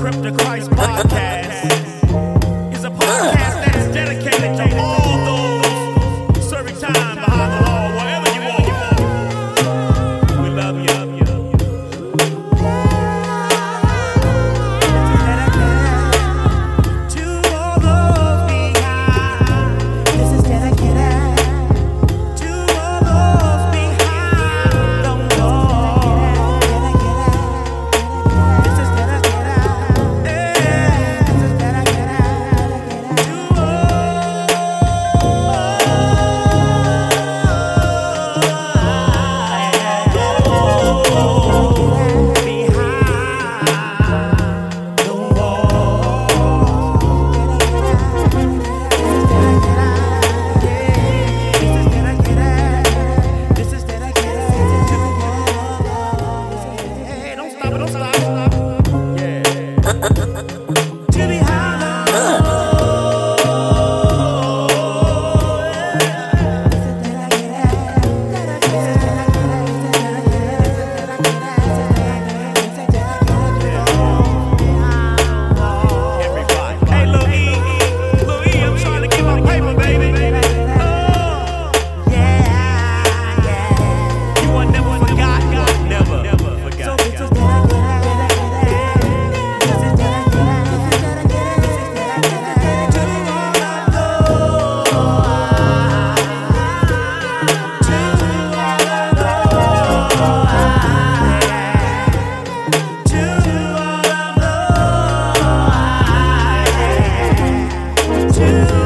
Crypto Christ Podcast. Ha ha ha. you.